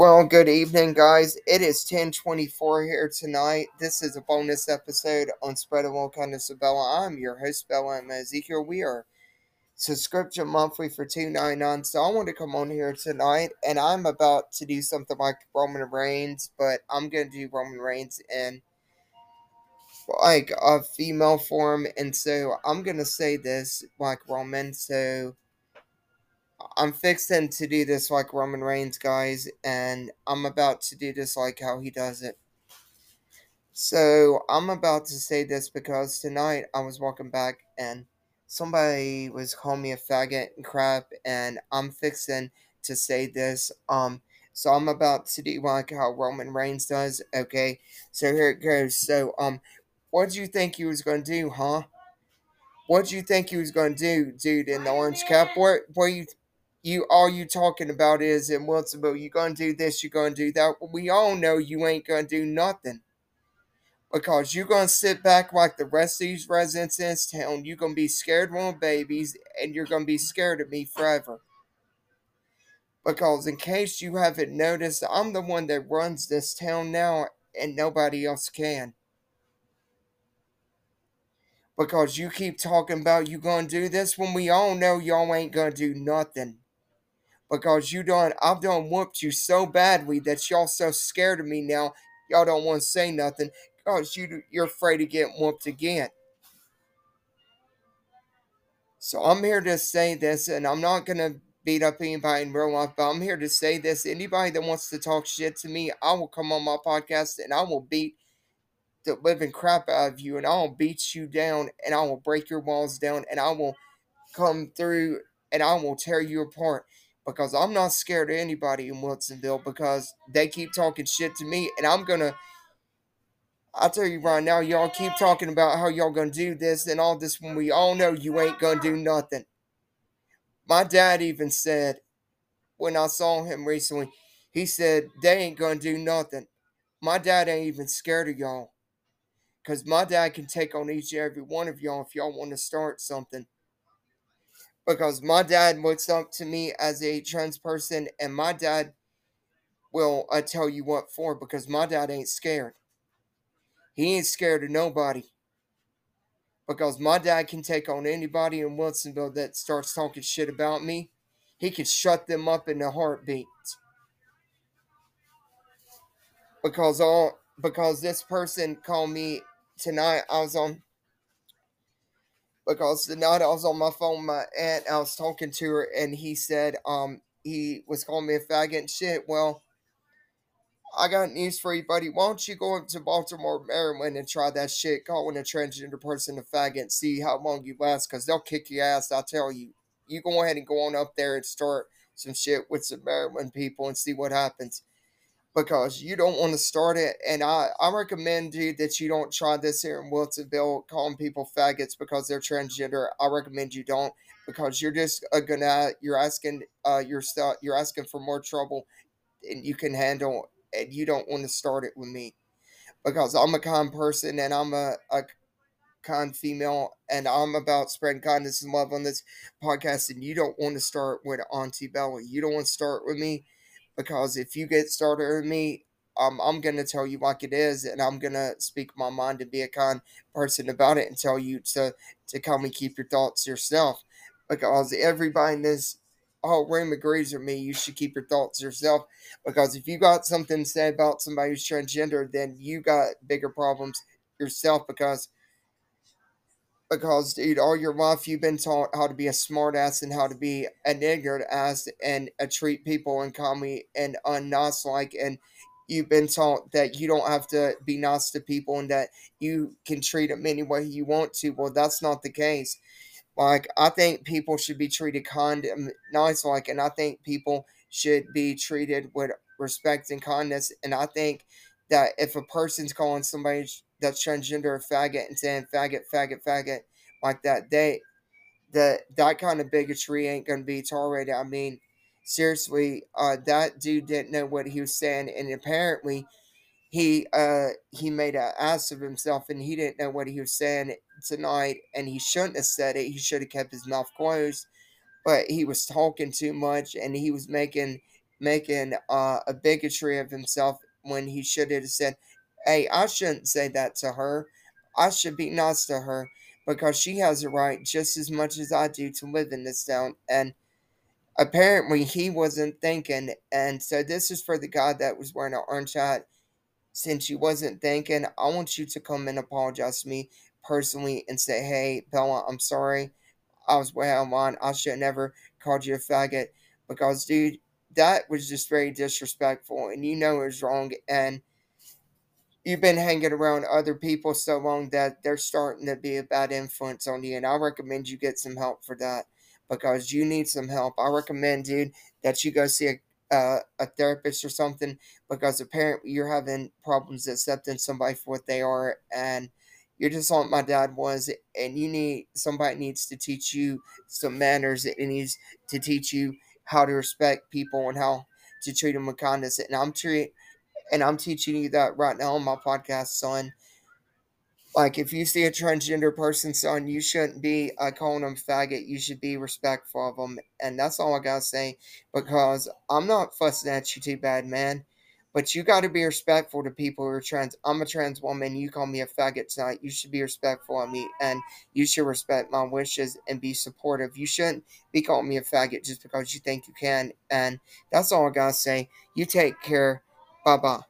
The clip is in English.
Well, good evening, guys. It is 1024 here tonight. This is a bonus episode on Spread of All Kindness of Bella. I'm your host, Bella and Ezekiel. We are subscription monthly for two ninety nine. So I want to come on here tonight, and I'm about to do something like Roman Reigns, but I'm going to do Roman Reigns in like a female form, and so I'm going to say this like Roman. So I'm fixing to do this like Roman Reigns, guys, and I'm about to do this like how he does it. So I'm about to say this because tonight I was walking back and somebody was calling me a faggot and crap, and I'm fixing to say this. Um, so I'm about to do like how Roman Reigns does. Okay, so here it goes. So um, what do you think he was gonna do, huh? What do you think he was gonna do, dude, in the orange cap? What what you you all you talking about is in Wilsonville, you gonna do this, you gonna do that. We all know you ain't gonna do nothing. Because you gonna sit back like the rest of these residents in this town, you gonna be scared little babies, and you're gonna be scared of me forever. Because in case you haven't noticed, I'm the one that runs this town now, and nobody else can. Because you keep talking about you gonna do this when we all know y'all ain't gonna do nothing because you done I've done whooped you so badly that y'all so scared of me now y'all don't want to say nothing because you you're afraid to get whooped again. So I'm here to say this, and I'm not gonna beat up anybody in real life, but I'm here to say this. Anybody that wants to talk shit to me, I will come on my podcast and I will beat the living crap out of you, and I will beat you down, and I will break your walls down, and I will come through and I will tear you apart because I'm not scared of anybody in Wilsonville because they keep talking shit to me and I'm gonna I'll tell you right now, y'all keep talking about how y'all gonna do this and all this when we all know you ain't gonna do nothing. My dad even said when I saw him recently, he said they ain't gonna do nothing. My dad ain't even scared of y'all. Cause my dad can take on each and every one of y'all if y'all want to start something because my dad looks up to me as a trans person, and my dad will uh, tell you what for because my dad ain't scared. He ain't scared of nobody because my dad can take on anybody in Wilsonville that starts talking shit about me. He can shut them up in a heartbeat. Because all because this person called me tonight. I was on because the night I was on my phone, my aunt, I was talking to her, and he said, um, he was calling me a faggot and shit. Well, I got news for you, buddy. Why don't you go up to Baltimore, Maryland, and try that shit, calling a transgender person a faggot, and see how long you last, because they'll kick your ass, I tell you. You go ahead and go on up there and start some shit with some Maryland people and see what happens because you don't want to start it. And I, I recommend you that you don't try this here in Wilsonville, calling people faggots because they're transgender. I recommend you don't because you're just uh, gonna you're asking uh yourself you're asking for more trouble and you can handle and you don't want to start it with me because I'm a kind person and I'm a, a kind female and I'm about spreading kindness and love on this podcast and you don't want to start with Auntie Bella. You don't want to start with me because if you get started with me, um, I'm gonna tell you like it is, and I'm gonna speak my mind and be a kind person about it, and tell you to to come and keep your thoughts yourself, because everybody in this whole room agrees with me. You should keep your thoughts yourself, because if you got something to say about somebody who's transgender, then you got bigger problems yourself, because because dude, all your life you've been taught how to be a smart ass and how to be an ignorant ass and uh, treat people and call me and unnice like and you've been taught that you don't have to be nice to people and that you can treat them any way you want to. Well, that's not the case. Like I think people should be treated kind and nice, like, and I think people should be treated with respect and kindness. And I think that if a person's calling somebody that's transgender a faggot and saying faggot, faggot, faggot like that, they that that kind of bigotry ain't gonna be tolerated. I mean, seriously, uh, that dude didn't know what he was saying, and apparently he uh he made an ass of himself and he didn't know what he was saying tonight and he shouldn't have said it he should have kept his mouth closed but he was talking too much and he was making making uh, a bigotry of himself when he should have said, Hey, I shouldn't say that to her. I should be nice to her because she has a right just as much as I do to live in this town. And apparently he wasn't thinking. And so this is for the guy that was wearing an orange hat. Since you wasn't thinking, I want you to come and apologize to me personally and say, Hey, Bella, I'm sorry. I was way out of line. I should have never called you a faggot. Because, dude, that was just very disrespectful. And you know it was wrong. And you've been hanging around other people so long that they're starting to be a bad influence on you. And I recommend you get some help for that because you need some help. I recommend, dude, that you go see a uh, a therapist or something because apparently you're having problems accepting somebody for what they are and you're just like my dad was and you need somebody needs to teach you some manners it needs to teach you how to respect people and how to treat them with kindness and i'm treat and i'm teaching you that right now on my podcast son like if you see a transgender person, son, you shouldn't be uh, calling them faggot. You should be respectful of them, and that's all I gotta say. Because I'm not fussing at you too bad, man. But you got to be respectful to people who are trans. I'm a trans woman. You call me a faggot tonight. You should be respectful of me, and you should respect my wishes and be supportive. You shouldn't be calling me a faggot just because you think you can. And that's all I gotta say. You take care. 爸爸